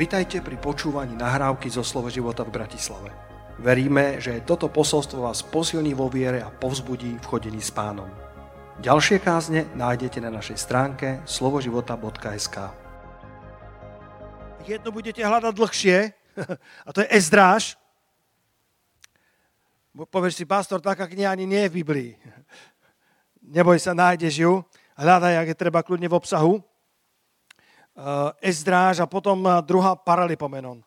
Vitajte pri počúvaní nahrávky zo Slovo života v Bratislave. Veríme, že toto posolstvo vás posilní vo viere a povzbudí v chodení s pánom. Ďalšie kázne nájdete na našej stránke slovoživota.sk Jedno budete hľadať dlhšie, a to je Ezdráž. Povieš si, pastor, taká kniha ani nie je v Biblii. Neboj sa, nájdeš ju. Hľadaj, ak je treba, kľudne v obsahu. Ezdráž a potom druhá Paralipomenon.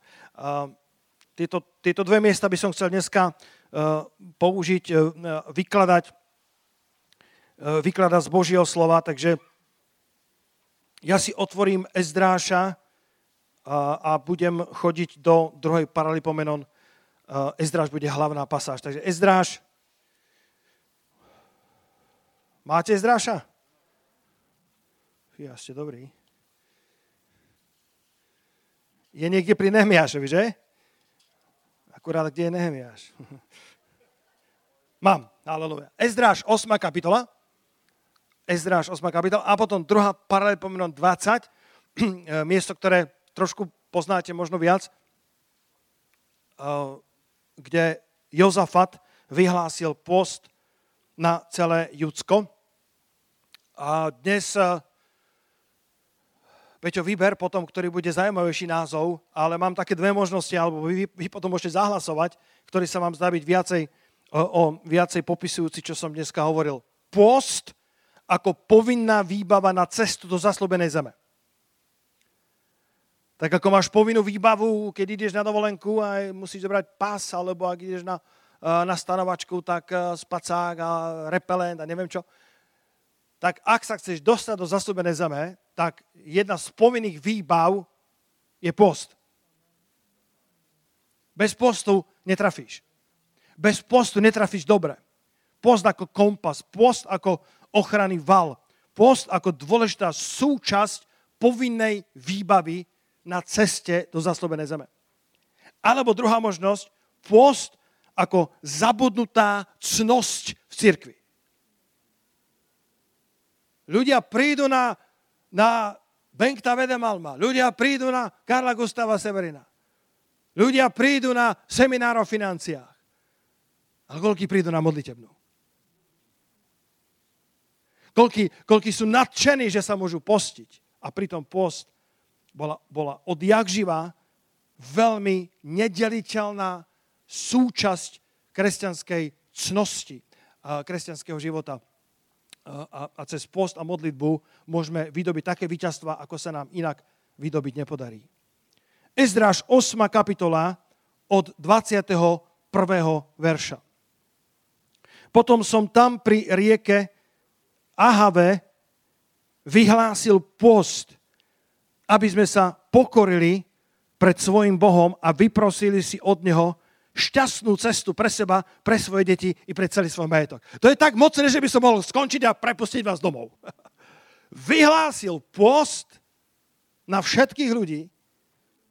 Tieto, tieto dve miesta by som chcel dneska použiť, vykladať, vykladať z Božieho slova, takže ja si otvorím Ezdráša a, a budem chodiť do druhej Paralipomenon. Ezdráž bude hlavná pasáž. Takže Ezdráž. Máte Ezdráša? Ja ste dobrý. Je niekde pri Nehemiášovi, že? Akurát, kde je Nehemiáš? Mám, aleluja. Ezdráž 8. kapitola. Ezdráž 8. kapitola. A potom druhá paralel pomenom 20. Miesto, ktoré trošku poznáte možno viac. Kde Jozafat vyhlásil post na celé Judsko. A dnes Peťo, vyber potom, ktorý bude zaujímavejší názov, ale mám také dve možnosti, alebo vy, vy potom môžete zahlasovať, ktorý sa vám zdá byť viacej, o, o, viacej popisujúci, čo som dneska hovoril. Post ako povinná výbava na cestu do zaslobenej zeme. Tak ako máš povinnú výbavu, keď ideš na dovolenku a musíš zobrať pás, alebo ak ideš na, na stanovačku, tak spacák a repelent a neviem čo. Tak ak sa chceš dostať do zaslobenej zeme, tak jedna z povinných výbav je post. Bez postu netrafíš. Bez postu netrafíš dobre. Post ako kompas, post ako ochranný val, post ako dôležitá súčasť povinnej výbavy na ceste do zaslobenej zeme. Alebo druhá možnosť, post ako zabudnutá cnosť v cirkvi. Ľudia prídu na na Benkta Vedemalma. Ľudia prídu na Karla Gustava Severina. Ľudia prídu na seminár o financiách. Ale koľky prídu na modlitebnú? Koľky sú nadšení, že sa môžu postiť. A pritom post bola, bola odjak živá veľmi nedeliteľná súčasť kresťanskej cnosti, kresťanského života a, a cez post a modlitbu môžeme vydobiť také víťazstva, ako sa nám inak vydobiť nepodarí. Ezdráž 8. kapitola od 21. verša. Potom som tam pri rieke Ahave vyhlásil post, aby sme sa pokorili pred svojim Bohom a vyprosili si od Neho šťastnú cestu pre seba, pre svoje deti i pre celý svoj majetok. To je tak mocné, že by som mohol skončiť a prepustiť vás domov. Vyhlásil post na všetkých ľudí,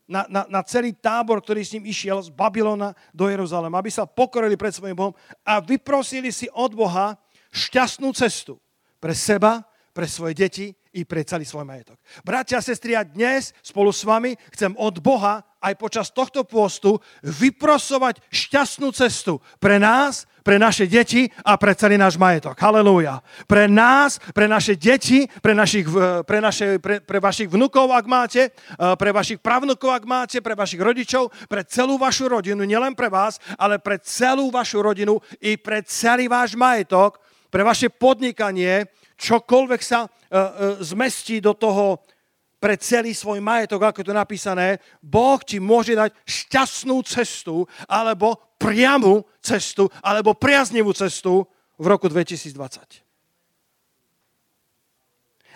na, na, na celý tábor, ktorý s ním išiel z Babylona do Jeruzalema, aby sa pokorili pred svojim Bohom a vyprosili si od Boha šťastnú cestu pre seba, pre svoje deti i pre celý svoj majetok. Bratia a sestri, ja dnes spolu s vami chcem od Boha aj počas tohto pôstu vyprosovať šťastnú cestu pre nás, pre naše deti a pre celý náš majetok. Halelúja. Pre nás, pre naše deti, pre, našich, pre, naše, pre, pre vašich vnukov, ak máte, pre vašich pravnukov, ak máte, pre vašich rodičov, pre celú vašu rodinu, nielen pre vás, ale pre celú vašu rodinu i pre celý váš majetok, pre vaše podnikanie, čokoľvek sa uh, uh, zmestí do toho pre celý svoj majetok, ako je to napísané, Boh ti môže dať šťastnú cestu, alebo priamu cestu, alebo priaznivú cestu v roku 2020.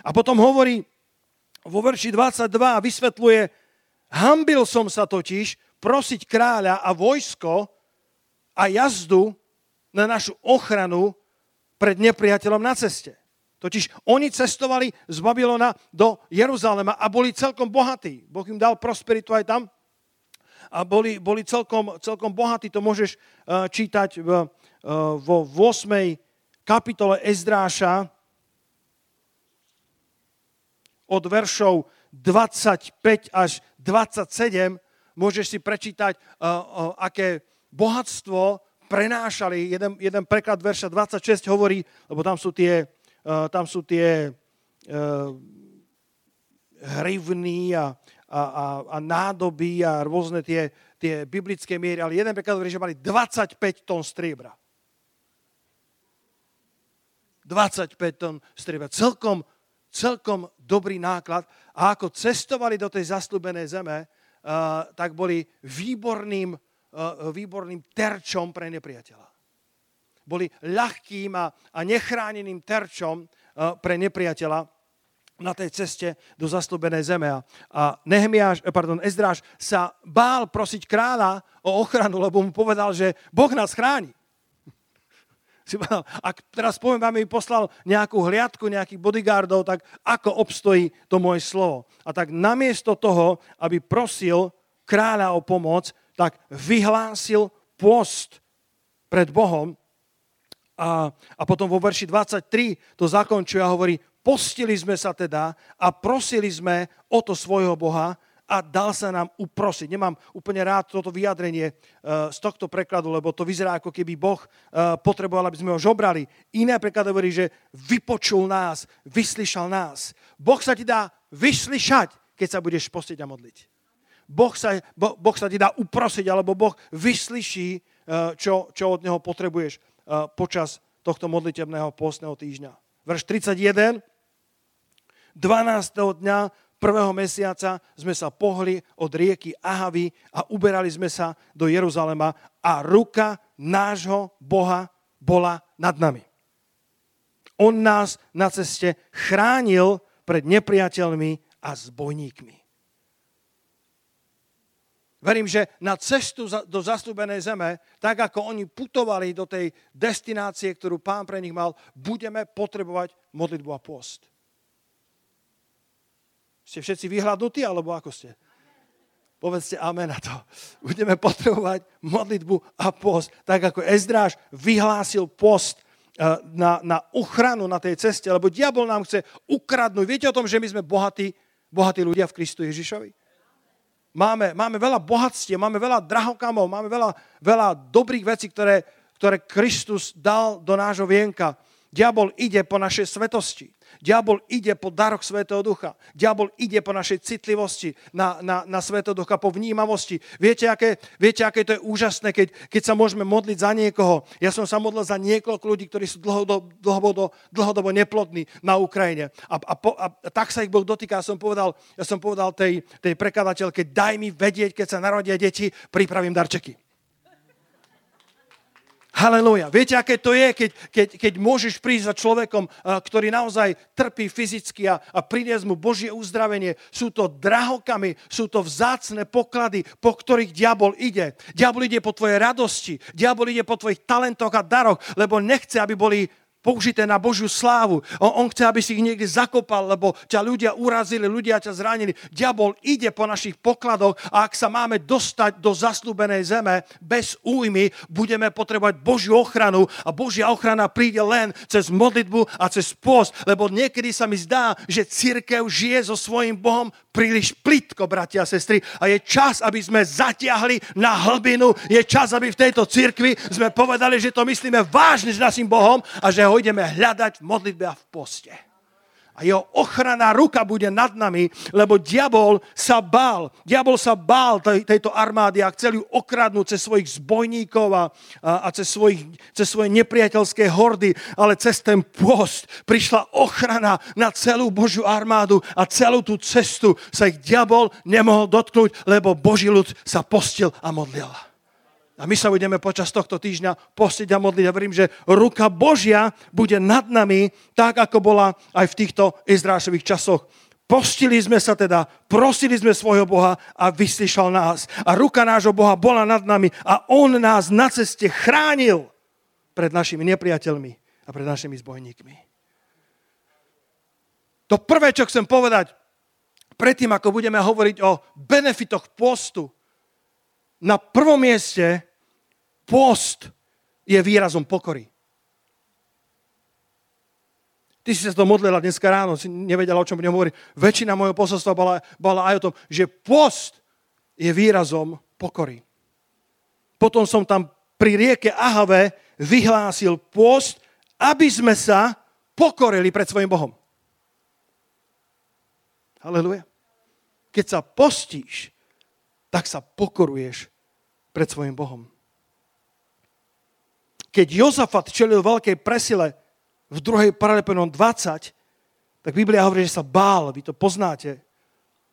A potom hovorí vo verši 22 a vysvetľuje, hambil som sa totiž prosiť kráľa a vojsko a jazdu na našu ochranu pred nepriateľom na ceste. Totiž oni cestovali z Babylona do Jeruzalema a boli celkom bohatí. Boh im dal prosperitu aj tam a boli, boli celkom, celkom bohatí. To môžeš uh, čítať uh, vo 8. kapitole Ezdráša od veršov 25 až 27 môžeš si prečítať, uh, aké bohatstvo prenášali. Jeden, jeden preklad verša 26 hovorí, lebo tam sú tie, tam sú tie uh, hrivny a, a, a, a nádoby a rôzne tie, tie biblické miery, ale jeden preklad hovorí, že mali 25 tón striebra. 25 tón striebra. Celkom, celkom dobrý náklad. A ako cestovali do tej zaslúbenej zeme, uh, tak boli výborným, uh, výborným terčom pre nepriateľa. Boli ľahkým a, a nechráneným terčom uh, pre nepriateľa na tej ceste do zaslúbenej zeme. A Nehemiáš, eh, pardon, Ezdráš sa bál prosiť kráľa o ochranu, lebo mu povedal, že Boh nás chráni. Si povedal, ak teraz poviem vám, mi poslal nejakú hliadku, nejakých bodyguardov, tak ako obstojí to moje slovo? A tak namiesto toho, aby prosil kráľa o pomoc, tak vyhlásil post pred Bohom a, a potom vo verši 23 to zakončuje a hovorí, Postili sme sa teda a prosili sme o to svojho Boha a dal sa nám uprosiť. Nemám úplne rád toto vyjadrenie eh, z tohto prekladu, lebo to vyzerá ako keby Boh eh, potreboval, aby sme ho žobrali. Iné preklad hovorí, že vypočul nás, vyslyšal nás. Boh sa ti dá vyslyšať, keď sa budeš postiť a modliť. Boh sa, bo, boh sa ti dá uprosiť, alebo Boh vyslyší, eh, čo, čo od Neho potrebuješ počas tohto modlitebného postného týždňa. Verš 31. 12. dňa prvého mesiaca sme sa pohli od rieky Ahavy a uberali sme sa do Jeruzalema a ruka nášho Boha bola nad nami. On nás na ceste chránil pred nepriateľmi a zbojníkmi. Verím, že na cestu do zastúbenej zeme, tak ako oni putovali do tej destinácie, ktorú pán pre nich mal, budeme potrebovať modlitbu a post. Ste všetci vyhľadnutí, alebo ako ste? Povedzte amen na to. Budeme potrebovať modlitbu a post. Tak ako Ezdráž vyhlásil post eh, na, na ochranu na tej ceste, lebo diabol nám chce ukradnúť. Viete o tom, že my sme bohatí, bohatí ľudia v Kristu Ježišovi? Máme, máme veľa bohatstiev, máme veľa drahokamov, máme veľa, veľa dobrých vecí, ktoré, ktoré Kristus dal do nášho vienka. Diabol ide po našej svetosti. Diabol ide po daroch Svetého Ducha. Diabol ide po našej citlivosti na, na, na Svetého Ducha, po vnímavosti. Viete, aké, viete, aké to je úžasné, keď, keď sa môžeme modliť za niekoho. Ja som sa modlil za niekoľko ľudí, ktorí sú dlhodobo, dlhodobo, dlhodobo neplodní na Ukrajine. A, a, po, a, a tak sa ich Boh dotýka. Ja som povedal, ja som povedal tej, tej prekladateľke, daj mi vedieť, keď sa narodia deti, pripravím darčeky. Halelúja. Viete, aké to je, keď, keď, keď môžeš prísť za človekom, ktorý naozaj trpí fyzicky a, a priniesť mu Božie uzdravenie. Sú to drahokamy, sú to vzácne poklady, po ktorých diabol ide. Diabol ide po tvojej radosti, diabol ide po tvojich talentoch a daroch, lebo nechce, aby boli použité na Božiu slávu. On, on chce, aby si ich niekde zakopal, lebo ťa ľudia urazili, ľudia ťa zranili. Diabol ide po našich pokladoch a ak sa máme dostať do zaslúbenej zeme bez újmy, budeme potrebovať Božiu ochranu a Božia ochrana príde len cez modlitbu a cez post, lebo niekedy sa mi zdá, že církev žije so svojím Bohom príliš plitko, bratia a sestry. A je čas, aby sme zatiahli na hlbinu. Je čas, aby v tejto cirkvi sme povedali, že to myslíme vážne s našim Bohom a že ho ideme hľadať v modlitbe a v poste a jeho ochranná ruka bude nad nami, lebo diabol sa bál. Diabol sa bál tej, tejto armády a chcel ju okradnúť cez svojich zbojníkov a, a, a cez, svojich, cez svoje nepriateľské hordy, ale cez ten post prišla ochrana na celú Božiu armádu a celú tú cestu sa ich diabol nemohol dotknúť, lebo Boží ľud sa postil a modlil. A my sa budeme počas tohto týždňa postiť a modliť. A verím, že ruka Božia bude nad nami, tak ako bola aj v týchto Izrašových časoch. Postili sme sa teda, prosili sme svojho Boha a vyslyšal nás. A ruka nášho Boha bola nad nami a On nás na ceste chránil pred našimi nepriateľmi a pred našimi zbojníkmi. To prvé, čo chcem povedať, predtým, ako budeme hovoriť o benefitoch postu, na prvom mieste post je výrazom pokory. Ty si sa to modlila dneska ráno, si nevedela, o čom budem hovoriť. Väčšina môjho posolstva bola, bola aj o tom, že post je výrazom pokory. Potom som tam pri rieke Ahave vyhlásil post, aby sme sa pokorili pred svojim Bohom. Halleluja. Keď sa postíš, tak sa pokoruješ pred svojim Bohom. Keď Jozafat čelil veľkej presile, v druhej paralepenon 20, tak Biblia hovorí, že sa bál, vy to poznáte.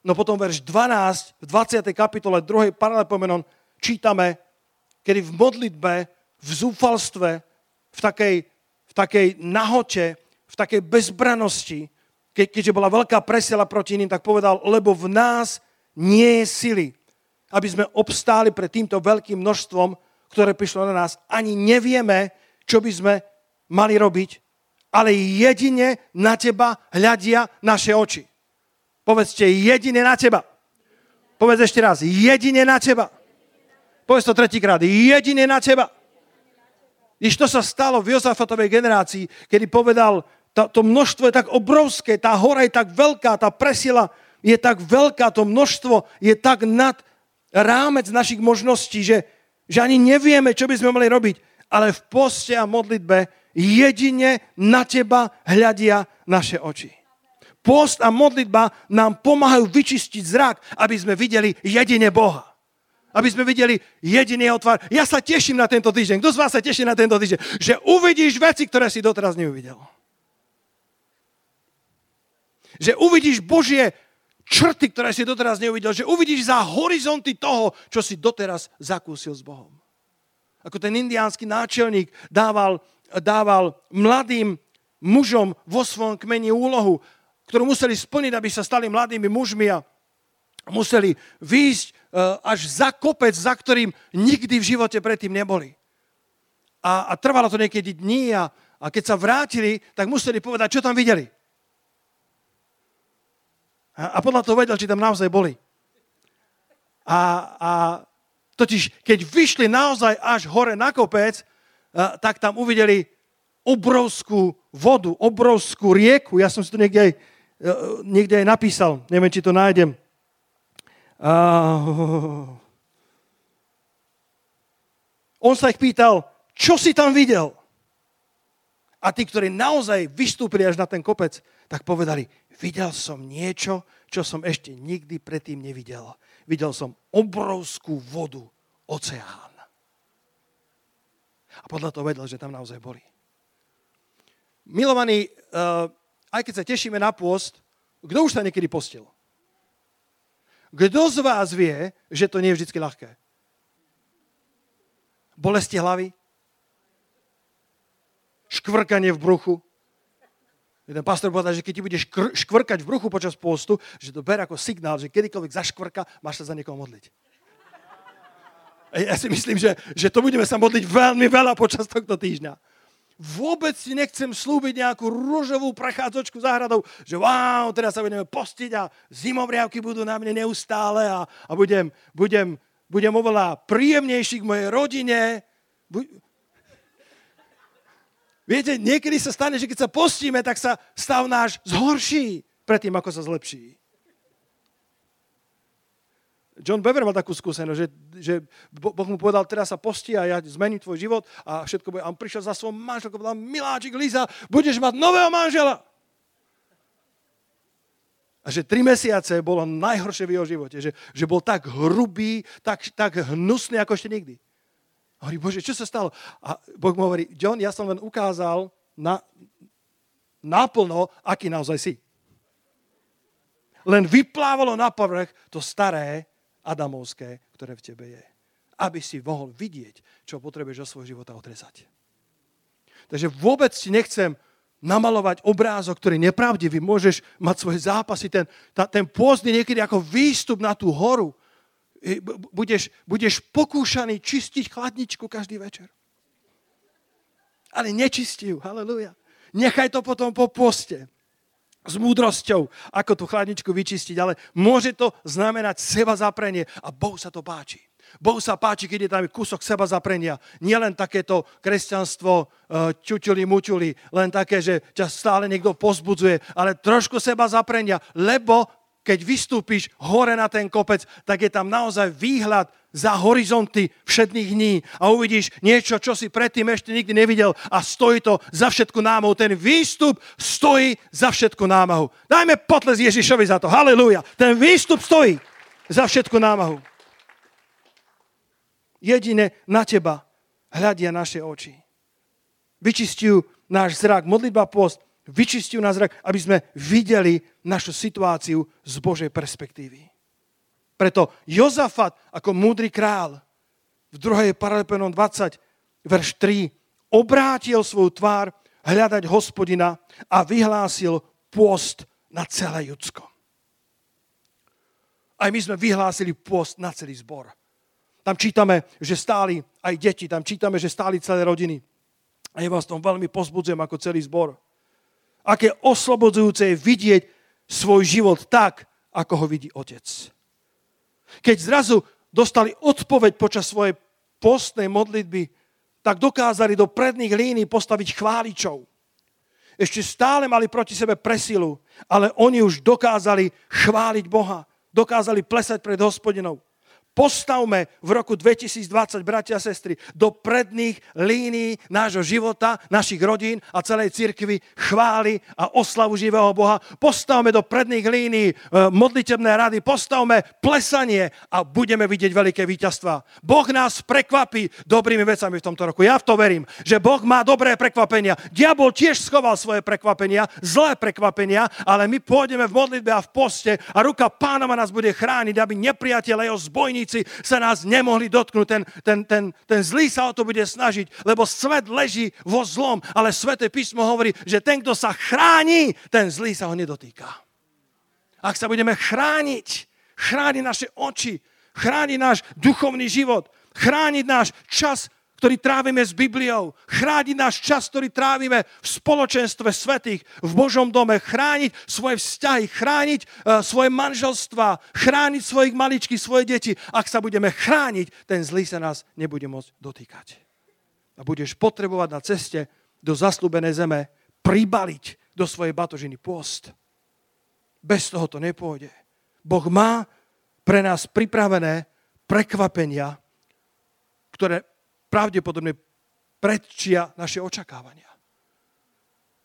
No potom verš 12, v 20. kapitole 2. paralepomenon čítame, kedy v modlitbe, v zúfalstve, v takej, v takej nahote, v takej bezbranosti, ke, keďže bola veľká presila proti iným, tak povedal, lebo v nás nie je sily, aby sme obstáli pred týmto veľkým množstvom, ktoré prišlo na nás. Ani nevieme, čo by sme mali robiť, ale jedine na teba hľadia naše oči. Povedzte, jedine na teba. Povedz ešte raz, jedine na teba. Povedz to tretíkrát, jedine na teba. Iš to sa stalo v Jozafatovej generácii, kedy povedal, to, to množstvo je tak obrovské, tá hora je tak veľká, tá presila je tak veľká, to množstvo je tak nad rámec našich možností, že, že ani nevieme, čo by sme mali robiť. Ale v poste a modlitbe jedine na teba hľadia naše oči. Post a modlitba nám pomáhajú vyčistiť zrak, aby sme videli jedine Boha. Aby sme videli jediný jeho tvár. Ja sa teším na tento týždeň. Kto z vás sa teší na tento týždeň? Že uvidíš veci, ktoré si doteraz neuvidel. Že uvidíš Božie črty, ktoré si doteraz neuvidel. Že uvidíš za horizonty toho, čo si doteraz zakúsil s Bohom. Ako ten indiánsky náčelník dával dával mladým mužom vo svojom kmeni úlohu, ktorú museli splniť, aby sa stali mladými mužmi a museli výjsť e, až za kopec, za ktorým nikdy v živote predtým neboli. A, a trvalo to niekedy dní a, a keď sa vrátili, tak museli povedať, čo tam videli. A, podľa toho vedel, či tam naozaj boli. A, a totiž, keď vyšli naozaj až hore na kopec, tak tam uvideli obrovskú vodu, obrovskú rieku. Ja som si to niekde aj, e, niekde aj napísal. Neviem, či to nájdem. On sa ich pýtal, čo si tam videl? A tí, ktorí naozaj vystúpili až na ten kopec, tak povedali, videl som niečo, čo som ešte nikdy predtým nevidel. Videl som obrovskú vodu, oceán. A podľa toho vedel, že tam naozaj boli. Milovaní, uh, aj keď sa tešíme na pôst, kto už sa niekedy postil? Kto z vás vie, že to nie je vždy ľahké? Bolesti hlavy? Škvrkanie v bruchu? Jeden pastor povedal, že keď ti budeš škvrkať v bruchu počas pôstu, že to ber ako signál, že kedykoľvek zaškvrka, máš sa za niekoho modliť. Ja si myslím, že, že to budeme sa modliť veľmi veľa počas tohto týždňa. Vôbec si nechcem slúbiť nejakú rúžovú prechádzočku záhradou, že wow, teraz sa budeme postiť a zimovriavky budú na mne neustále a, a budem, budem, budem oveľa príjemnejší k mojej rodine. Bu... Viete, niekedy sa stane, že keď sa postíme, tak sa stav náš zhorší predtým, ako sa zlepší. John Bever mal takú skúsenosť, že, že Boh mu povedal, teraz sa posti a ja zmením tvoj život a všetko bude. A on prišiel za svojou manželkou povedal, miláčik Liza, budeš mať nového manžela. A že tri mesiace bolo najhoršie v jeho živote. Že, že bol tak hrubý, tak, tak hnusný, ako ešte nikdy. Hovorí, Bože, čo sa stalo? A Boh mu hovorí, John, ja som len ukázal na, naplno, aký naozaj si. Len vyplávalo na povrch to staré, adamovské, ktoré v tebe je. Aby si mohol vidieť, čo potrebuješ o svoj života odrezať. Takže vôbec ti nechcem namalovať obrázok, ktorý nepravdivý. Môžeš mať svoje zápasy. Ten, tá, ten pôzdy niekedy ako výstup na tú horu. Budeš, budeš pokúšaný čistiť chladničku každý večer. Ale nečistí ju. Halleluja. Nechaj to potom po poste s múdrosťou, ako tú chladničku vyčistiť, ale môže to znamenať seba zaprenie a Bohu sa to páči. Bohu sa páči, keď je tam kúsok seba zaprenia. Nielen takéto kresťanstvo čučuli, mučuli, len také, že ťa stále niekto pozbudzuje, ale trošku seba zaprenia, lebo keď vystúpiš hore na ten kopec, tak je tam naozaj výhľad za horizonty všetných dní a uvidíš niečo, čo si predtým ešte nikdy nevidel a stojí to za všetku námahu. Ten výstup stojí za všetku námahu. Dajme potles Ježišovi za to. Halelúja. Ten výstup stojí za všetku námahu. Jedine na teba hľadia naše oči. Vyčistiu náš zrak. Modlitba post vyčistiu nás zrak, aby sme videli našu situáciu z Božej perspektívy. Preto Jozafat ako múdry král v 2. Paralepenom 20, verš 3, obrátil svoju tvár hľadať hospodina a vyhlásil pôst na celé Judsko. Aj my sme vyhlásili pôst na celý zbor. Tam čítame, že stáli aj deti, tam čítame, že stáli celé rodiny. A ja vás tom veľmi pozbudzujem ako celý zbor aké oslobodzujúce je vidieť svoj život tak, ako ho vidí otec. Keď zrazu dostali odpoveď počas svojej postnej modlitby, tak dokázali do predných línií postaviť chváličov. Ešte stále mali proti sebe presilu, ale oni už dokázali chváliť Boha. Dokázali plesať pred hospodinou postavme v roku 2020, bratia a sestry, do predných línií nášho života, našich rodín a celej cirkvi chvály a oslavu živého Boha. Postavme do predných línií e, modlitebné rady, postavme plesanie a budeme vidieť veľké víťazstva. Boh nás prekvapí dobrými vecami v tomto roku. Ja v to verím, že Boh má dobré prekvapenia. Diabol tiež schoval svoje prekvapenia, zlé prekvapenia, ale my pôjdeme v modlitbe a v poste a ruka pánova nás bude chrániť, aby nepriateľ jeho zbojní bojovníci sa nás nemohli dotknúť. Ten, ten, ten, ten zlý sa o to bude snažiť, lebo svet leží vo zlom, ale Sveté písmo hovorí, že ten, kto sa chráni, ten zlý sa ho nedotýka. Ak sa budeme chrániť, chrániť naše oči, chrániť náš duchovný život, chrániť náš čas ktorý trávime s Bibliou, chrániť náš čas, ktorý trávime v spoločenstve svetých, v Božom dome, chrániť svoje vzťahy, chrániť uh, svoje manželstva, chrániť svojich maličky, svoje deti. Ak sa budeme chrániť, ten zlý sa nás nebude môcť dotýkať. A budeš potrebovať na ceste do zaslúbenej zeme pribaliť do svojej batožiny post. Bez toho to nepôjde. Boh má pre nás pripravené prekvapenia, ktoré pravdepodobne predčia naše očakávania.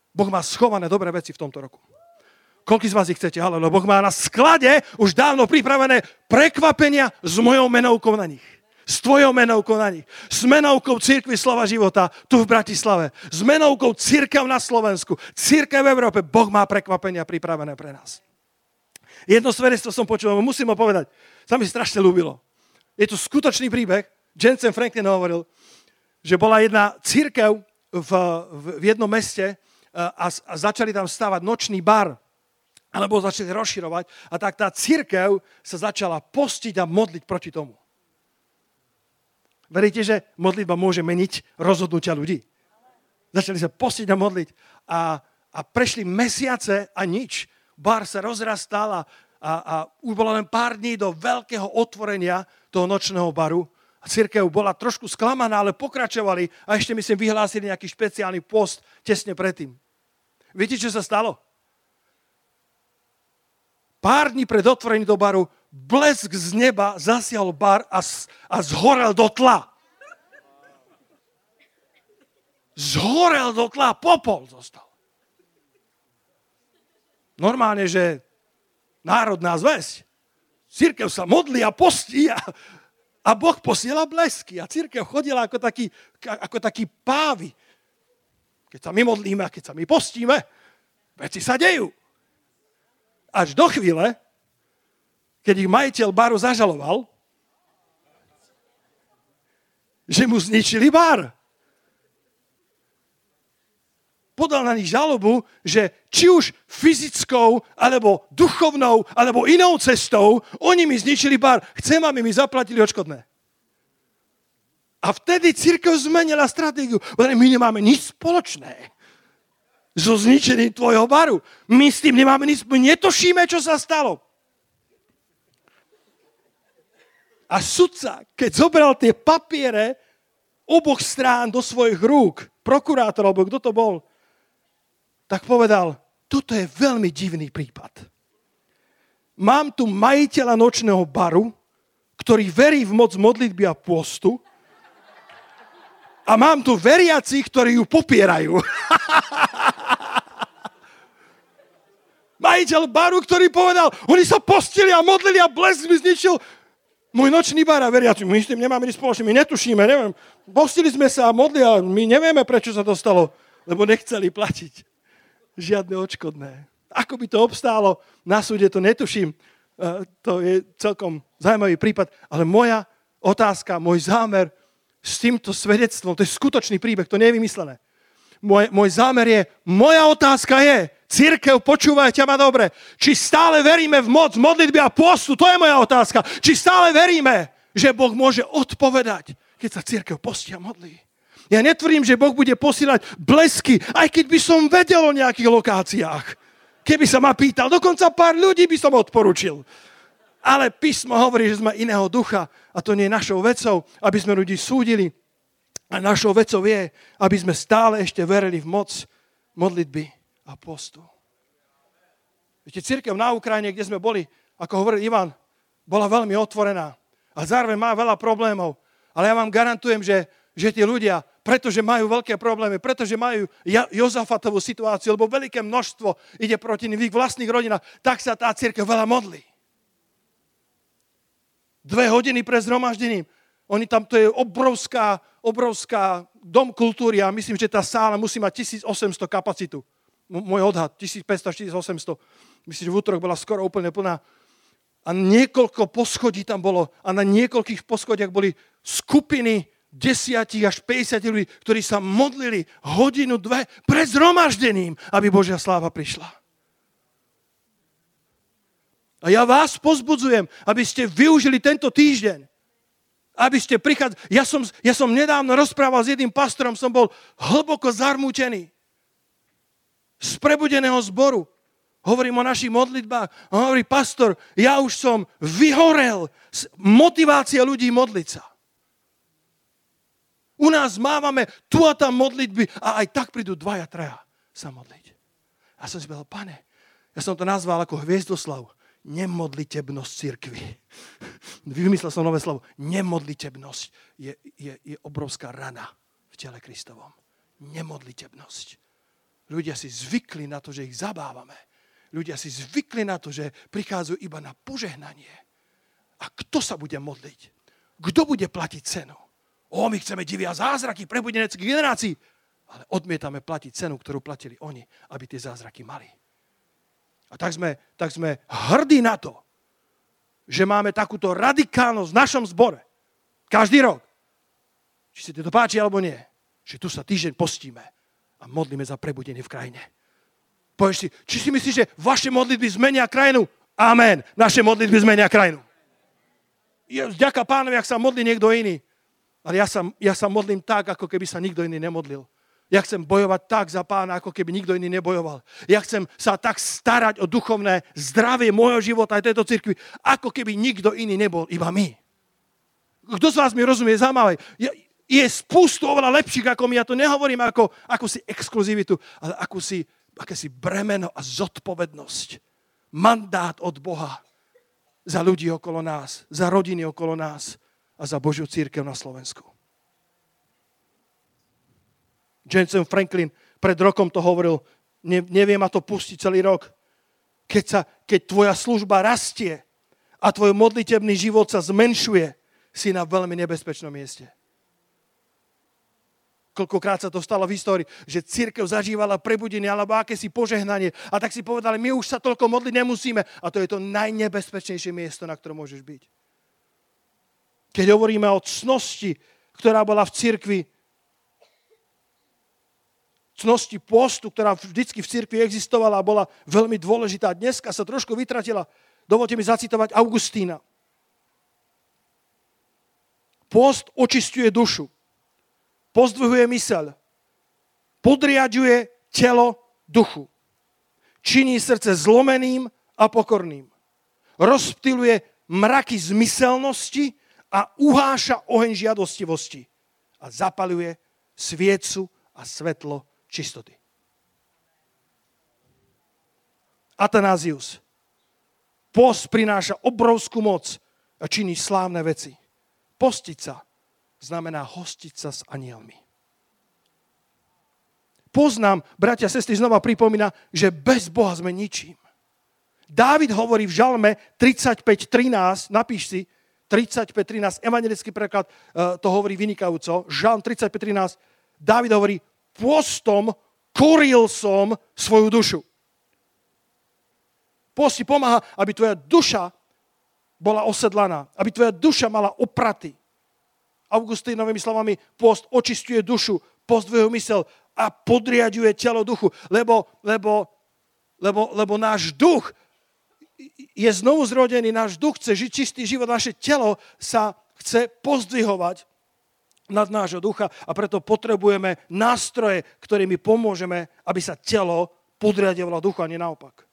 Boh má schované dobré veci v tomto roku. Koľko z vás ich chcete? Ale Boh má na sklade už dávno pripravené prekvapenia s mojou menovkou na nich. S tvojou menovkou na nich. S menovkou Církvy Slova života tu v Bratislave. S menovkou Církev na Slovensku. Církev v Európe. Boh má prekvapenia pripravené pre nás. Jedno svedectvo som počul, musím ho povedať. Sa mi strašne ľúbilo. Je to skutočný príbeh. Jensen Franklin hovoril, že bola jedna církev v, v, v jednom meste e, a, a začali tam stavať nočný bar, alebo začali rozširovať a tak tá církev sa začala postiť a modliť proti tomu. Veríte, že modlitba môže meniť rozhodnutia ľudí? Začali sa postiť a modliť a, a prešli mesiace a nič. Bar sa rozrastal a, a, a už bolo len pár dní do veľkého otvorenia toho nočného baru a církev bola trošku sklamaná, ale pokračovali a ešte myslím vyhlásili nejaký špeciálny post tesne predtým. Viete, čo sa stalo? Pár dní pred otvorením do baru blesk z neba zasial bar a, a zhorel do tla. Zhorel do tla, popol zostal. Normálne, že národná zväzť. Církev sa modlí a postí a a Boh posiela blesky a církev chodila ako taký, ako taký pávy. Keď sa my modlíme a keď sa my postíme, veci sa dejú. Až do chvíle, keď ich majiteľ baru zažaloval, že mu zničili bar podal na nich žalobu, že či už fyzickou, alebo duchovnou, alebo inou cestou, oni mi zničili bar. Chcem, aby mi zaplatili odškodné. A vtedy církev zmenila stratégiu. My nemáme nič spoločné so zničením tvojho baru. My s tým nemáme nič, my netušíme, čo sa stalo. A sudca, keď zobral tie papiere oboch strán do svojich rúk, prokurátor, alebo kto to bol, tak povedal, toto je veľmi divný prípad. Mám tu majiteľa nočného baru, ktorý verí v moc modlitby a postu a mám tu veriacich, ktorí ju popierajú. Majiteľ baru, ktorý povedal, oni sa postili a modlili a blesk mi zničil môj nočný bar a veriaci, my s tým nemáme nič spoločné, my netušíme, neviem. Postili sme sa a modli a my nevieme, prečo sa to stalo, lebo nechceli platiť žiadne odškodné. Ako by to obstálo na súde, to netuším. E, to je celkom zaujímavý prípad, ale moja otázka, môj zámer s týmto svedectvom, to je skutočný príbeh, to nie je vymyslené. Môj, môj zámer je, moja otázka je, Církev, počúvajte ma dobre. Či stále veríme v moc modlitby a postu? To je moja otázka. Či stále veríme, že Boh môže odpovedať, keď sa církev postí a modlí. Ja netvrdím, že Boh bude posílať blesky, aj keď by som vedel o nejakých lokáciách. Keby sa ma pýtal, dokonca pár ľudí by som odporučil. Ale písmo hovorí, že sme iného ducha a to nie je našou vecou, aby sme ľudí súdili. A našou vecou je, aby sme stále ešte verili v moc modlitby a postu. Viete, církev na Ukrajine, kde sme boli, ako hovoril Ivan, bola veľmi otvorená. A zároveň má veľa problémov. Ale ja vám garantujem, že, že tí ľudia, pretože majú veľké problémy, pretože majú Jozafatovú situáciu, lebo veľké množstvo ide proti nim v ich vlastných rodinách, tak sa tá církev veľa modlí. Dve hodiny pre zhromaždením. Oni tam, to je obrovská, obrovská dom kultúry a myslím, že tá sála musí mať 1800 kapacitu môj odhad, 1500, 1800, myslím, že v útorok bola skoro úplne plná. A niekoľko poschodí tam bolo a na niekoľkých poschodiach boli skupiny desiatich až 50 ľudí, ktorí sa modlili hodinu, dve pred zhromaždením, aby Božia sláva prišla. A ja vás pozbudzujem, aby ste využili tento týždeň. Aby ste prichádzali. Ja som, ja som nedávno rozprával s jedným pastorom, som bol hlboko zarmútený z prebudeného zboru. Hovorím o našich modlitbách. A hovorí, pastor, ja už som vyhorel z motivácie ľudí modliť sa. Nás mávame tu a tam modlitby a aj tak prídu dvaja, traja sa modliť. A som si povedal, pane, ja som to nazval ako hviezdoslav. Nemodlitebnosť církvy. Vymyslel som nové slovo. Nemodlitebnosť je, je, je obrovská rana v tele Kristovom. Nemodlitebnosť. Ľudia si zvykli na to, že ich zabávame. Ľudia si zvykli na to, že prichádzajú iba na požehnanie. A kto sa bude modliť? Kto bude platiť cenu? O, my chceme divia zázraky prebudeneckých generácií, ale odmietame platiť cenu, ktorú platili oni, aby tie zázraky mali. A tak sme, tak sme hrdí na to, že máme takúto radikálnosť v našom zbore. Každý rok. Či si to páči alebo nie. Že tu sa týždeň postíme a modlíme za prebudenie v krajine. Povieš si, či si myslíš, že vaše modlitby zmenia krajinu? Amen. Naše modlitby zmenia krajinu. Je, vďaka pánovi, ak sa modlí niekto iný. Ale ja sa, ja sa modlím tak, ako keby sa nikto iný nemodlil. Ja chcem bojovať tak za pána, ako keby nikto iný nebojoval. Ja chcem sa tak starať o duchovné zdravie môjho života aj tejto cirkvi, ako keby nikto iný nebol, iba my. Kto z vás mi rozumie, zaujímavé. Ja, je spustu oveľa lepších ako my. Ja to nehovorím ako, ako si exkluzivitu, ale ako si, si bremeno a zodpovednosť. Mandát od Boha za ľudí okolo nás, za rodiny okolo nás a za Božiu církev na Slovensku. Jensen Franklin pred rokom to hovoril, ne, nevie ma to pustiť celý rok. Keď, sa, keď tvoja služba rastie a tvoj modlitebný život sa zmenšuje, si na veľmi nebezpečnom mieste. Koľkokrát sa to stalo v histórii, že církev zažívala prebudenie alebo akési požehnanie. A tak si povedali, my už sa toľko modliť nemusíme. A to je to najnebezpečnejšie miesto, na ktorom môžeš byť. Keď hovoríme o cnosti, ktorá bola v cirkvi, cnosti postu, ktorá vždycky v cirkvi existovala a bola veľmi dôležitá. Dneska sa trošku vytratila. Dovolte mi zacitovať Augustína. Post očistuje dušu pozdvihuje mysel, podriaduje telo duchu. Činí srdce zlomeným a pokorným. Rozptiluje mraky zmyselnosti a uháša oheň žiadostivosti a zapaluje sviecu a svetlo čistoty. Atanázius. Post prináša obrovskú moc a činí slávne veci. Postiť sa znamená hostiť sa s anielmi. Poznám, bratia a sestry, znova pripomína, že bez Boha sme ničím. Dávid hovorí v žalme 35.13, napíš si, 35.13, evangelický preklad uh, to hovorí vynikajúco, žalm 35.13, Dávid hovorí, postom koril som svoju dušu. Post ti pomáha, aby tvoja duša bola osedlaná, aby tvoja duša mala opraty. Augustínovými slovami, post očistuje dušu, pozdvihuje mysel a podriaduje telo duchu, lebo, lebo, lebo, lebo náš duch je znovu zrodený, náš duch chce žiť čistý život, naše telo sa chce pozdvihovať nad nášho ducha a preto potrebujeme nástroje, ktorými pomôžeme, aby sa telo podriadovalo duchu a nie naopak.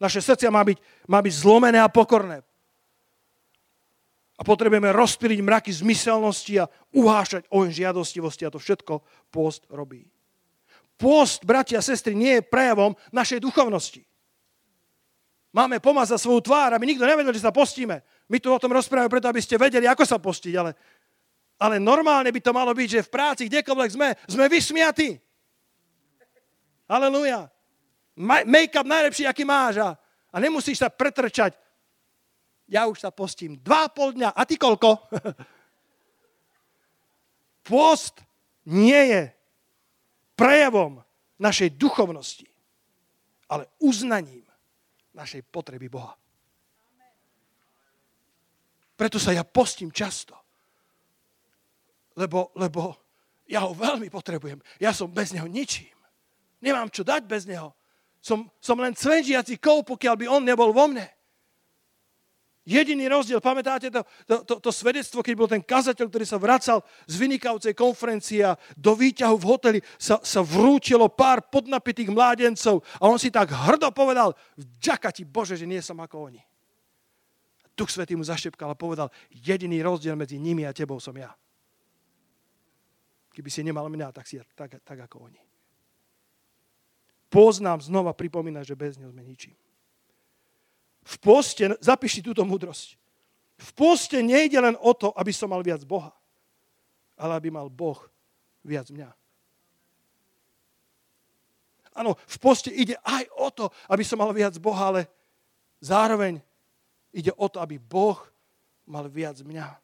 Naše srdcia má byť, má byť zlomené a pokorné. A potrebujeme rozpiliť mraky zmyselnosti a uhášať oheň žiadostivosti a to všetko pôst robí. Pôst, bratia a sestry, nie je prejavom našej duchovnosti. Máme pomazať svoju tvár, aby nikto nevedel, že sa postíme. My tu o tom rozprávame preto, aby ste vedeli, ako sa postiť, ale, ale normálne by to malo byť, že v práci, kdekoľvek sme, sme vysmiatí. Aleluja. Make-up najlepší, aký máš a, a nemusíš sa pretrčať ja už sa postím dva pol dňa. A ty koľko? Post nie je prejavom našej duchovnosti, ale uznaním našej potreby Boha. Preto sa ja postím často. Lebo, lebo ja ho veľmi potrebujem. Ja som bez neho ničím. Nemám čo dať bez neho. Som, som len cvenžiaci kov, pokiaľ by on nebol vo mne. Jediný rozdiel, pamätáte to, to, to, to svedectvo, keď bol ten kazateľ, ktorý sa vracal z vynikajúcej konferencie a do výťahu v hoteli sa, sa vrútilo pár podnapitých mládencov a on si tak hrdo povedal, vďaka ti Bože, že nie som ako oni. Duch Svetý mu zašepkal a povedal, jediný rozdiel medzi nimi a tebou som ja. Keby si nemal mňa, tak si ja tak, tak ako oni. Poznám, znova pripomína, že bez neho sme ničím. V poste, zapíši túto múdrosť. V poste nejde len o to, aby som mal viac Boha, ale aby mal Boh viac mňa. Áno, v poste ide aj o to, aby som mal viac Boha, ale zároveň ide o to, aby Boh mal viac mňa.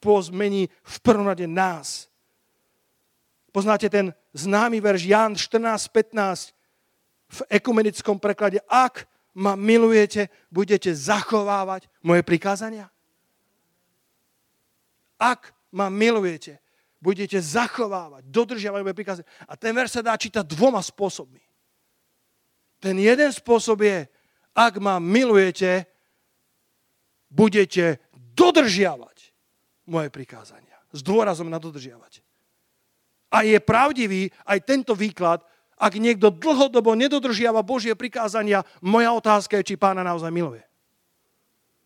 Post mení v prvom rade nás. Poznáte ten známy verš Jan 14.15 v ekumenickom preklade. Ak ma milujete, budete zachovávať moje prikázania? Ak ma milujete, budete zachovávať, dodržiavať moje prikázania. A ten ver sa dá čítať dvoma spôsobmi. Ten jeden spôsob je, ak ma milujete, budete dodržiavať moje prikázania. S dôrazom na dodržiavať. A je pravdivý aj tento výklad, ak niekto dlhodobo nedodržiava Božie prikázania, moja otázka je, či pána naozaj miluje.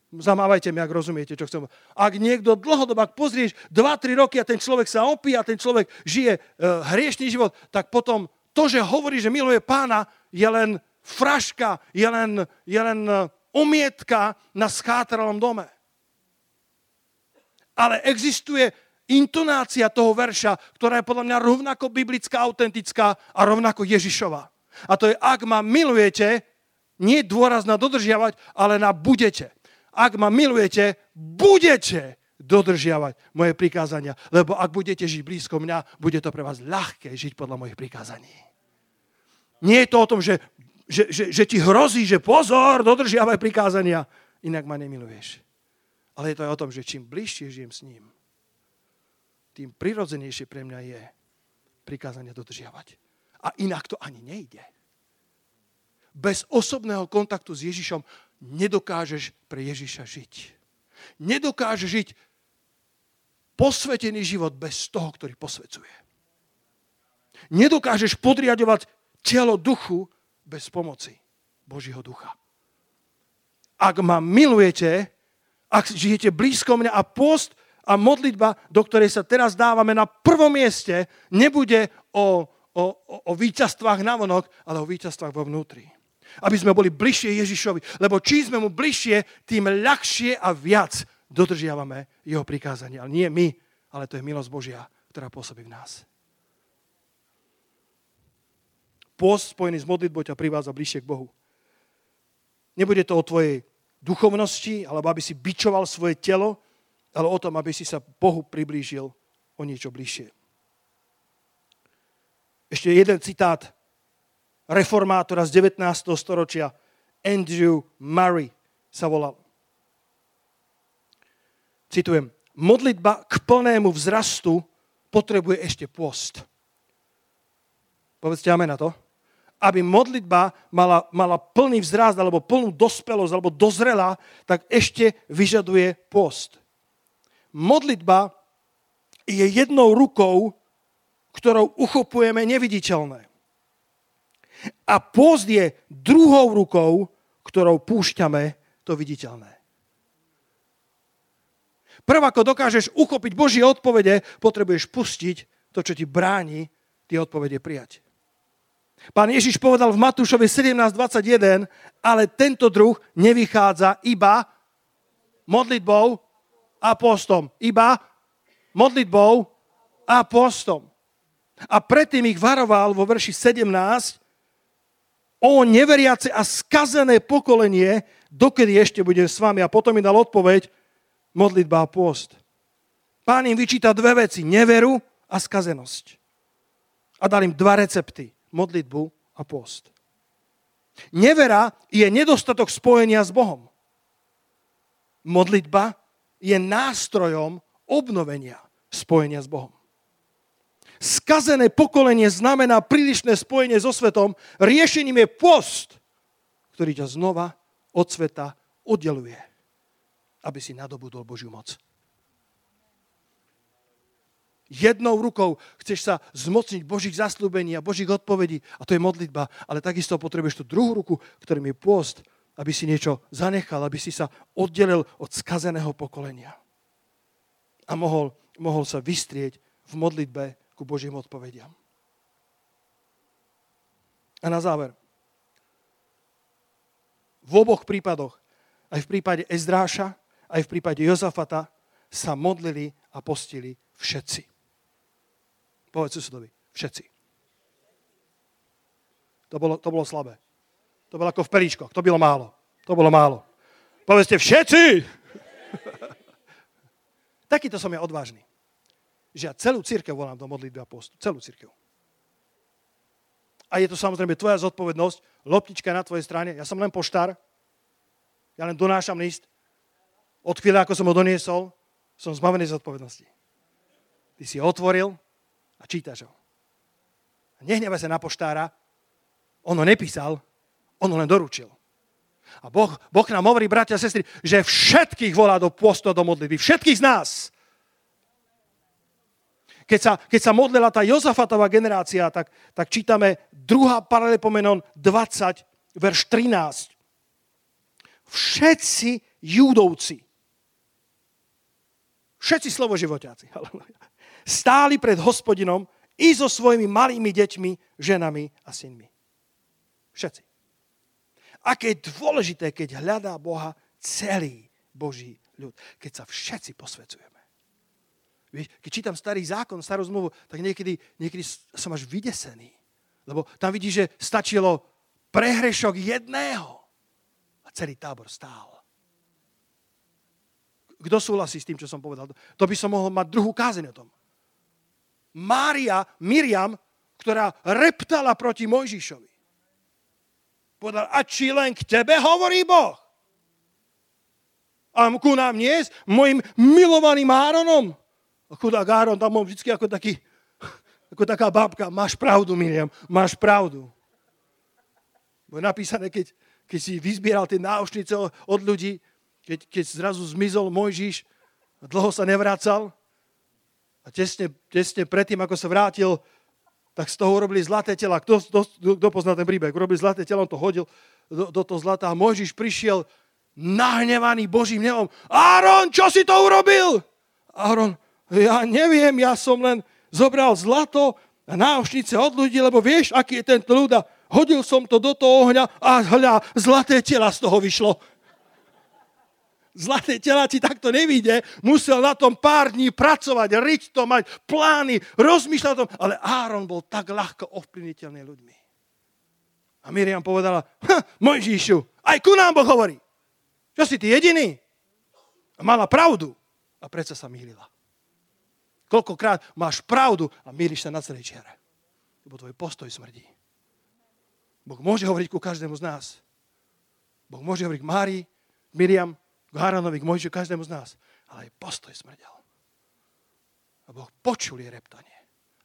Zamávajte mi, ak rozumiete, čo chcem. Ak niekto dlhodobo, ak pozrieš 2-3 roky a ten človek sa opí a ten človek žije uh, hriešný život, tak potom to, že hovorí, že miluje pána, je len fraška, je len, je len omietka na schátralom dome. Ale existuje intonácia toho verša, ktorá je podľa mňa rovnako biblická, autentická a rovnako Ježišová. A to je, ak ma milujete, nie dôraz na dodržiavať, ale na budete. Ak ma milujete, budete dodržiavať moje prikázania. Lebo ak budete žiť blízko mňa, bude to pre vás ľahké žiť podľa mojich prikázaní. Nie je to o tom, že, že, že, že ti hrozí, že pozor, dodržiavaj prikázania, inak ma nemiluješ. Ale je to aj o tom, že čím bližšie žijem s ním, tým prirodzenejšie pre mňa je prikázania dodržiavať. A inak to ani nejde. Bez osobného kontaktu s Ježišom nedokážeš pre Ježiša žiť. Nedokážeš žiť posvetený život bez toho, ktorý posvecuje. Nedokážeš podriadovať telo duchu bez pomoci Božího ducha. Ak ma milujete, ak žijete blízko mňa a post a modlitba, do ktorej sa teraz dávame na prvom mieste, nebude o, o, o víťazstvách navonok, ale o víťazstvách vo vnútri. Aby sme boli bližšie Ježišovi. Lebo čím sme mu bližšie, tým ľahšie a viac dodržiavame jeho prikázania. Ale nie my, ale to je milosť Božia, ktorá pôsobí v nás. Pôst spojený s modlitbou ťa privádza bližšie k Bohu. Nebude to o tvojej duchovnosti, alebo aby si bičoval svoje telo, ale o tom, aby si sa Bohu priblížil o niečo bližšie. Ešte jeden citát reformátora z 19. storočia, Andrew Murray sa volal. Citujem, modlitba k plnému vzrastu potrebuje ešte post. Povedzte amen na to aby modlitba mala, mala plný vzrast alebo plnú dospelosť alebo dozrela, tak ešte vyžaduje post. Modlitba je jednou rukou, ktorou uchopujeme neviditeľné. A post je druhou rukou, ktorou púšťame to viditeľné. Prv, ako dokážeš uchopiť Božie odpovede, potrebuješ pustiť to, čo ti bráni tie odpovede prijať. Pán Ježiš povedal v Matúšovi 17.21, ale tento druh nevychádza iba modlitbou a postom. Iba modlitbou a postom. A predtým ich varoval vo verši 17, o neveriace a skazené pokolenie, dokedy ešte budem s vami. A potom mi dal odpoveď, modlitba a post. Pán im vyčíta dve veci, neveru a skazenosť. A dal im dva recepty modlitbu a post. Nevera je nedostatok spojenia s Bohom. Modlitba je nástrojom obnovenia spojenia s Bohom. Skazené pokolenie znamená prílišné spojenie so svetom. Riešením je post, ktorý ťa znova od sveta oddeluje, aby si nadobudol Božiu moc jednou rukou chceš sa zmocniť Božích zaslúbení a Božích odpovedí a to je modlitba, ale takisto potrebuješ tú druhú ruku, ktorým je pôst, aby si niečo zanechal, aby si sa oddelil od skazeného pokolenia. A mohol, mohol sa vystrieť v modlitbe ku Božím odpovediam. A na záver. V oboch prípadoch, aj v prípade Ezdráša, aj v prípade Jozafata, sa modlili a postili všetci. Povedz susedovi. Všetci. To bolo, to bolo slabé. To bolo ako v períčkoch. To bylo málo. To bolo málo. Povedzte všetci! Takýto som ja odvážny. Že ja celú církev volám do modlitby a postu. Celú církev. A je to samozrejme tvoja zodpovednosť. Loptička na tvojej strane. Ja som len poštár. Ja len donášam list. Od chvíle, ako som ho doniesol, som zbavený zodpovednosti. Ty si ho otvoril, a čítaš ho. Nehnevaj sa na poštára, on ho nepísal, on len doručil. A boh, boh nám hovorí, bratia a sestry, že všetkých volá do postu do modlitby. Všetkých z nás. Keď sa, keď sa modlila tá Jozafatová generácia, tak, tak čítame 2. paralepomenon 20, verš 13. Všetci judovci, všetci slovoživoťáci, stáli pred hospodinom i so svojimi malými deťmi, ženami a synmi. Všetci. Aké je dôležité, keď hľadá Boha celý Boží ľud. Keď sa všetci posvecujeme. Keď čítam starý zákon, starú zmluvu, tak niekedy, niekedy som až vydesený. Lebo tam vidíš, že stačilo prehrešok jedného a celý tábor stál. Kto súhlasí s tým, čo som povedal? To by som mohol mať druhú kázeň o tom. Mária, Miriam, ktorá reptala proti Mojžišovi. Povedal, a či len k tebe hovorí Boh? A ku nám nie, s mojim milovaným Áronom. Chudák Áron tam bol vždy ako taký, ako taká bábka. Máš pravdu, Miriam, máš pravdu. Bo je napísané, keď, keď si vyzbieral tie náušnice od ľudí, keď, keď zrazu zmizol Mojžiš, dlho sa nevracal, a tesne, tesne predtým, ako sa vrátil, tak z toho urobili zlaté tela. Kto, kto, kto pozná ten príbeh? Urobili zlaté telo, on to hodil do, do toho zlata a Mojžiš prišiel nahnevaný Božím nevom. Áron, čo si to urobil? Aaron, ja neviem, ja som len zobral zlato a náušnice od ľudí, lebo vieš, aký je tento ľud hodil som to do toho ohňa a hľa, zlaté tela z toho vyšlo. Zlaté tela ti takto nevíde, musel na tom pár dní pracovať, riť to, mať plány, rozmýšľať o tom, ale Áron bol tak ľahko ovplyvniteľný ľuďmi. A Miriam povedala, Mojžíšu, aj ku nám Boh hovorí. Čo si ty jediný? A mala pravdu. A predsa sa mýlila. Koľkokrát máš pravdu a mýliš sa na celej čiare. Lebo tvoj postoj smrdí. Boh môže hovoriť ku každému z nás. Boh môže hovoriť k Márii, Miriam, k Haranovi, k Mojžiu, každému z nás. Ale aj postoj smrdel. A Boh počul jej reptanie.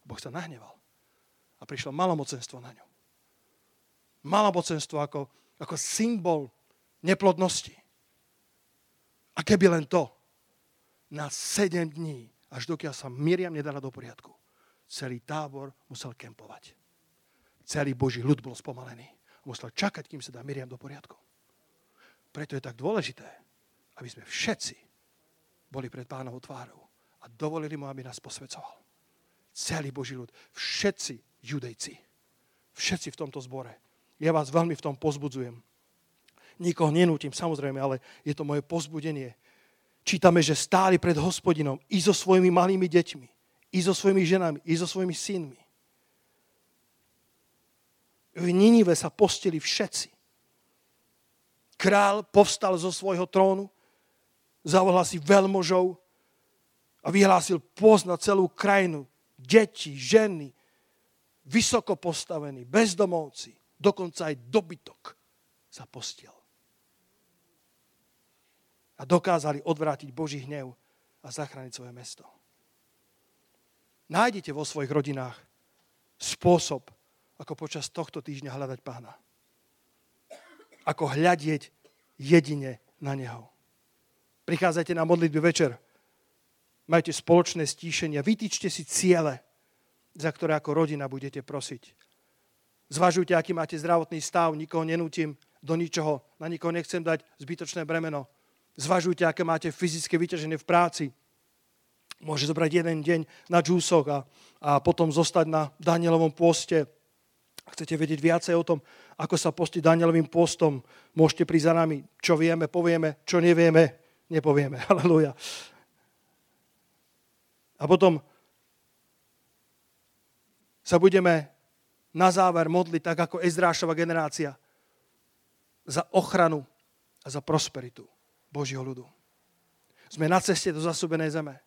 Boh sa nahneval. A prišlo malomocenstvo na ňu. Malomocenstvo ako, ako symbol neplodnosti. A keby len to, na 7 dní, až dokiaľ sa Miriam nedala do poriadku, celý tábor musel kempovať. Celý Boží ľud bol spomalený. Musel čakať, kým sa dá Miriam do poriadku. Preto je tak dôležité, aby sme všetci boli pred pánovou tvárou a dovolili mu, aby nás posvecoval. Celý Boží ľud, všetci judejci, všetci v tomto zbore. Ja vás veľmi v tom pozbudzujem nikoho nenútim, samozrejme, ale je to moje pozbudenie. Čítame, že stáli pred hospodinom i so svojimi malými deťmi, i so svojimi ženami, i so svojimi synmi. V Ninive sa postili všetci. Král povstal zo svojho trónu, zavolal si veľmožov a vyhlásil post na celú krajinu. Deti, ženy, vysoko postavení, bezdomovci, dokonca aj dobytok sa postil a dokázali odvrátiť Boží hnev a zachrániť svoje mesto. Nájdete vo svojich rodinách spôsob, ako počas tohto týždňa hľadať pána. Ako hľadieť jedine na neho. Prichádzajte na modlitby večer. Majte spoločné stíšenia. Vytýčte si ciele, za ktoré ako rodina budete prosiť. Zvažujte, aký máte zdravotný stav. Nikoho nenútim do ničoho. Na nikoho nechcem dať zbytočné bremeno. Zvažujte, aké máte fyzické vyťaženie v práci. Môže zobrať jeden deň na džúsoch a, a potom zostať na Danielovom pôste. Chcete vedieť viacej o tom, ako sa postiť Danielovým postom, môžete prísť za nami. Čo vieme, povieme. Čo nevieme, nepovieme. Halleluja. A potom sa budeme na záver modliť tak ako Ezrášova generácia za ochranu a za prosperitu. Božieho ľudu. Sme na ceste do zasúbenej zeme.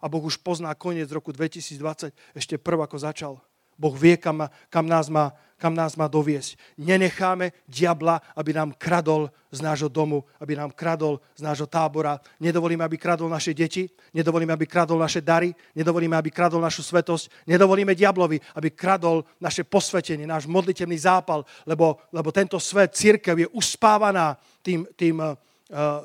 A Boh už pozná koniec roku 2020, ešte prv ako začal. Boh vie, kam, kam, nás má, kam nás má doviesť. Nenecháme diabla, aby nám kradol z nášho domu, aby nám kradol z nášho tábora. Nedovolíme, aby kradol naše deti, nedovolíme, aby kradol naše dary, nedovolíme, aby kradol našu svetosť, nedovolíme diablovi, aby kradol naše posvetenie, náš modlitevný zápal, lebo, lebo tento svet, církev je uspávaná tým, tým,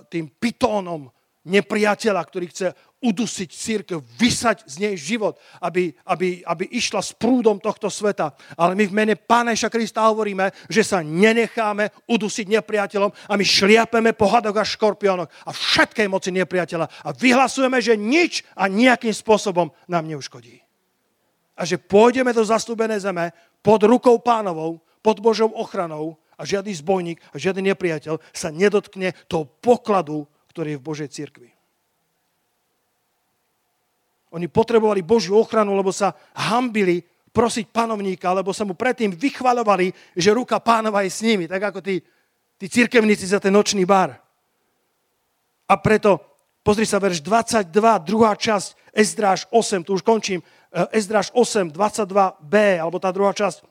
tým pitónom nepriateľa, ktorý chce udusiť církev, vysať z nej život, aby, aby, aby išla s prúdom tohto sveta. Ale my v mene Páneša Krista hovoríme, že sa nenecháme udusiť nepriateľom a my šliapeme po hadoch a škorpiónoch a všetkej moci nepriateľa a vyhlasujeme, že nič a nejakým spôsobom nám neuškodí. A že pôjdeme do zastúbenej zeme pod rukou pánovou, pod Božou ochranou a žiadny zbojník a žiadny nepriateľ sa nedotkne toho pokladu, ktorý je v Božej cirkvi. Oni potrebovali Božiu ochranu, lebo sa hambili prosiť panovníka, lebo sa mu predtým vychvalovali, že ruka pánova je s nimi, tak ako tí, tí cirkevníci za ten nočný bar. A preto, pozri sa, verš 22, druhá časť, Ezdráž 8, tu už končím, Ezdráž 8, 22b, alebo tá druhá časť,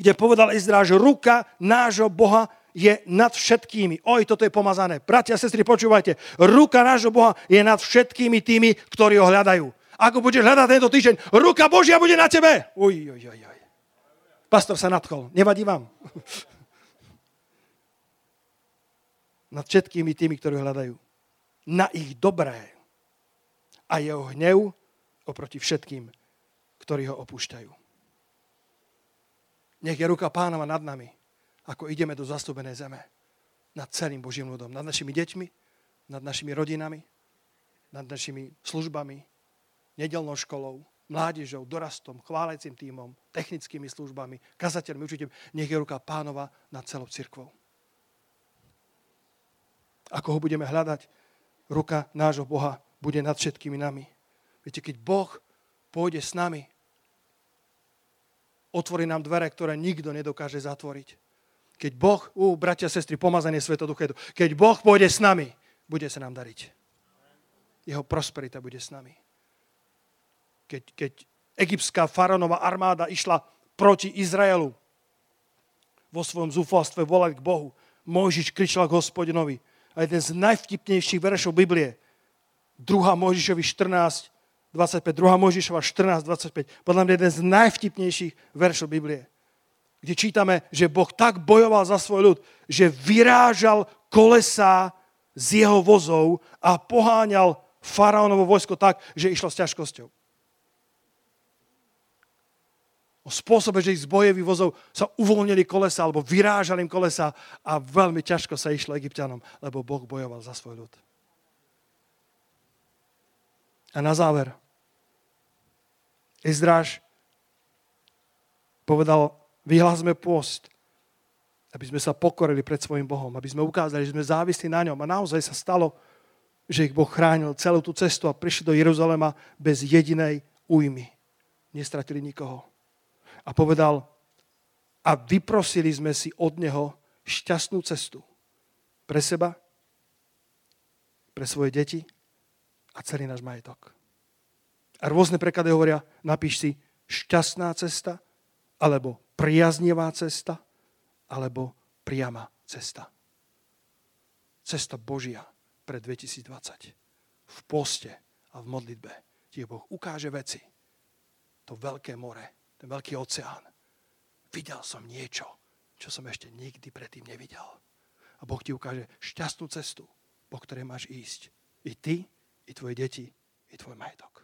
kde povedal že ruka nášho Boha je nad všetkými. Oj, toto je pomazané. Bratia a sestry, počúvajte. Ruka nášho Boha je nad všetkými tými, ktorí ho hľadajú. Ako budeš hľadať tento týždeň, ruka Božia bude na tebe. Uj, uj, uj, uj. Pastor sa nadchol. Nevadí vám? nad všetkými tými, ktorí ho hľadajú. Na ich dobré. A jeho hnev oproti všetkým, ktorí ho opúšťajú. Nech je ruka pánova nad nami, ako ideme do zastúbenej zeme. Nad celým Božím ľudom. Nad našimi deťmi, nad našimi rodinami, nad našimi službami, nedelnou školou, mládežou, dorastom, chválecím týmom, technickými službami, kazateľmi, učiteľmi. Nech je ruka pánova nad celou cirkvou. Ako ho budeme hľadať? Ruka nášho Boha bude nad všetkými nami. Viete, keď Boh pôjde s nami, otvorí nám dvere, ktoré nikto nedokáže zatvoriť. Keď Boh, ú, bratia, sestry, pomazanie Svetoduchetu, keď Boh pôjde s nami, bude sa nám dariť. Jeho prosperita bude s nami. Keď, keď egyptská faraónová armáda išla proti Izraelu, vo svojom zúfalstve volať k Bohu, Mojžiš kričal k hospodinovi. A jeden z najvtipnejších veršov Biblie, 2. Mojžišovi 14, 25, 2. Mojžišova 14, 25. Podľa mňa jeden z najvtipnejších veršov Biblie. Kde čítame, že Boh tak bojoval za svoj ľud, že vyrážal kolesa z jeho vozov a poháňal faraónovo vojsko tak, že išlo s ťažkosťou. O spôsobe, že ich z bojových vozov sa uvoľnili kolesa alebo vyrážali im kolesa a veľmi ťažko sa išlo egyptianom, lebo Boh bojoval za svoj ľud. A na záver, Izdráž povedal, vyhlásme post, aby sme sa pokorili pred svojim Bohom, aby sme ukázali, že sme závislí na ňom. A naozaj sa stalo, že ich Boh chránil celú tú cestu a prišli do Jeruzalema bez jedinej újmy. Nestratili nikoho. A povedal, a vyprosili sme si od Neho šťastnú cestu pre seba, pre svoje deti a celý náš majetok. A rôzne preklady hovoria, napíš si šťastná cesta, alebo priaznivá cesta, alebo priama cesta. Cesta Božia pre 2020. V poste a v modlitbe ti Boh ukáže veci. To veľké more, ten veľký oceán. Videl som niečo, čo som ešte nikdy predtým nevidel. A Boh ti ukáže šťastnú cestu, po ktorej máš ísť. I ty, i tvoje deti, i tvoj majetok.